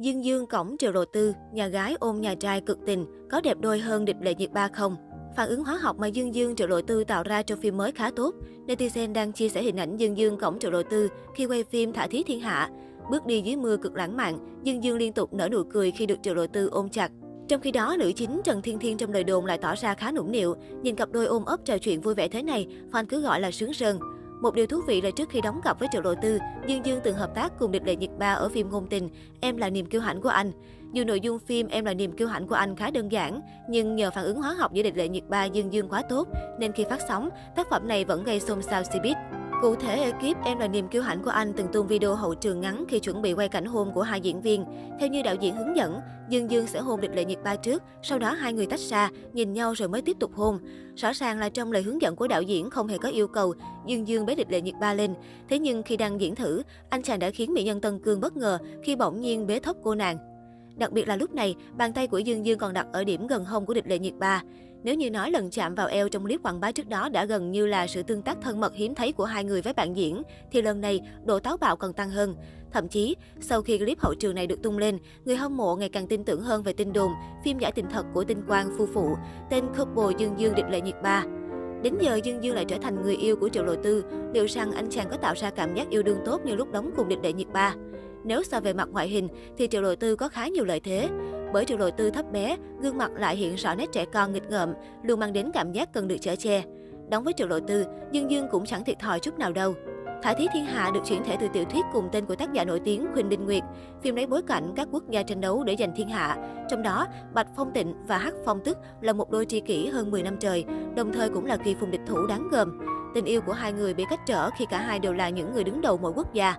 Dương Dương cổng triệu đầu tư, nhà gái ôm nhà trai cực tình, có đẹp đôi hơn địch lệ nhiệt ba không? Phản ứng hóa học mà Dương Dương triệu đầu tư tạo ra trong phim mới khá tốt. Netizen đang chia sẻ hình ảnh Dương Dương cổng triệu đầu tư khi quay phim Thả Thí Thiên Hạ. Bước đi dưới mưa cực lãng mạn, Dương Dương liên tục nở nụ cười khi được triệu đầu tư ôm chặt. Trong khi đó, nữ chính Trần Thiên Thiên trong lời đồn lại tỏ ra khá nũng nịu. Nhìn cặp đôi ôm ấp trò chuyện vui vẻ thế này, fan cứ gọi là sướng sơn. Một điều thú vị là trước khi đóng cặp với Triệu Lộ Tư, Dương Dương từng hợp tác cùng địch lệ nhiệt ba ở phim ngôn tình Em là niềm kiêu hãnh của anh. Dù nội dung phim Em là niềm kiêu hãnh của anh khá đơn giản, nhưng nhờ phản ứng hóa học giữa địch lệ nhiệt ba Dương Dương quá tốt, nên khi phát sóng, tác phẩm này vẫn gây xôn xao showbiz. Cụ thể, ekip Em là niềm kiêu hãnh của anh từng tung video hậu trường ngắn khi chuẩn bị quay cảnh hôn của hai diễn viên. Theo như đạo diễn hướng dẫn, Dương Dương sẽ hôn địch lệ nhiệt ba trước, sau đó hai người tách ra, nhìn nhau rồi mới tiếp tục hôn. Rõ ràng là trong lời hướng dẫn của đạo diễn không hề có yêu cầu Dương Dương bế địch lệ nhiệt ba lên. Thế nhưng khi đang diễn thử, anh chàng đã khiến mỹ nhân Tân Cương bất ngờ khi bỗng nhiên bế thốc cô nàng. Đặc biệt là lúc này, bàn tay của Dương Dương còn đặt ở điểm gần hông của địch lệ nhiệt ba. Nếu như nói lần chạm vào eo trong clip quảng bá trước đó đã gần như là sự tương tác thân mật hiếm thấy của hai người với bạn diễn, thì lần này độ táo bạo còn tăng hơn. Thậm chí, sau khi clip hậu trường này được tung lên, người hâm mộ ngày càng tin tưởng hơn về tin đồn, phim giả tình thật của tinh quang phu phụ, tên couple Dương Dương địch lệ nhiệt ba. Đến giờ Dương Dương lại trở thành người yêu của Triệu Lộ Tư, liệu rằng anh chàng có tạo ra cảm giác yêu đương tốt như lúc đóng cùng địch lệ nhiệt ba? Nếu so về mặt ngoại hình thì Triệu Lộ Tư có khá nhiều lợi thế. Bởi Triệu Lộ Tư thấp bé, gương mặt lại hiện rõ nét trẻ con nghịch ngợm, luôn mang đến cảm giác cần được chở che. Đóng với Triệu Lộ Tư, Dương Dương cũng chẳng thiệt thòi chút nào đâu. Thả Thí Thiên Hạ được chuyển thể từ tiểu thuyết cùng tên của tác giả nổi tiếng Khuynh Đình Nguyệt. Phim lấy bối cảnh các quốc gia tranh đấu để giành thiên hạ. Trong đó, Bạch Phong Tịnh và Hắc Phong Tức là một đôi tri kỷ hơn 10 năm trời, đồng thời cũng là kỳ phùng địch thủ đáng gờm. Tình yêu của hai người bị cách trở khi cả hai đều là những người đứng đầu mỗi quốc gia.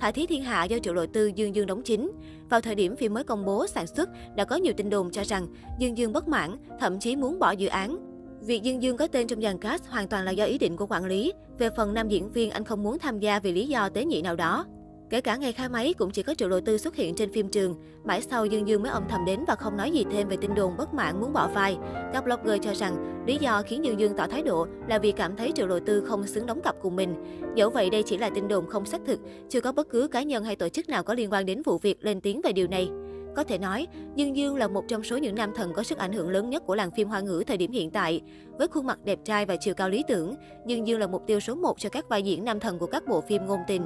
Thả Thí Thiên Hạ do Triệu đội Tư Dương Dương đóng chính. Vào thời điểm phim mới công bố sản xuất, đã có nhiều tin đồn cho rằng Dương Dương bất mãn, thậm chí muốn bỏ dự án. Việc Dương Dương có tên trong dàn cast hoàn toàn là do ý định của quản lý. Về phần nam diễn viên, anh không muốn tham gia vì lý do tế nhị nào đó. Kể cả ngày khai máy cũng chỉ có Triệu đầu Tư xuất hiện trên phim trường. Mãi sau Dương Dương mới âm thầm đến và không nói gì thêm về tin đồn bất mãn muốn bỏ vai. Các blogger cho rằng lý do khiến Dương Dương tỏ thái độ là vì cảm thấy Triệu đầu Tư không xứng đóng cặp cùng mình. Dẫu vậy đây chỉ là tin đồn không xác thực, chưa có bất cứ cá nhân hay tổ chức nào có liên quan đến vụ việc lên tiếng về điều này. Có thể nói, Dương Dương là một trong số những nam thần có sức ảnh hưởng lớn nhất của làng phim hoa ngữ thời điểm hiện tại. Với khuôn mặt đẹp trai và chiều cao lý tưởng, Dương Dương là mục tiêu số 1 cho các vai diễn nam thần của các bộ phim ngôn tình.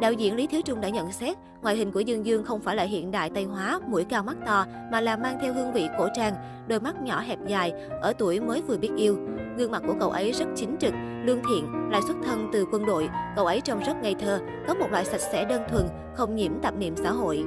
Đạo diễn Lý Thiếu Trung đã nhận xét, ngoại hình của Dương Dương không phải là hiện đại Tây hóa, mũi cao mắt to, mà là mang theo hương vị cổ trang, đôi mắt nhỏ hẹp dài, ở tuổi mới vừa biết yêu. Gương mặt của cậu ấy rất chính trực, lương thiện, lại xuất thân từ quân đội. Cậu ấy trông rất ngây thơ, có một loại sạch sẽ đơn thuần, không nhiễm tạp niệm xã hội.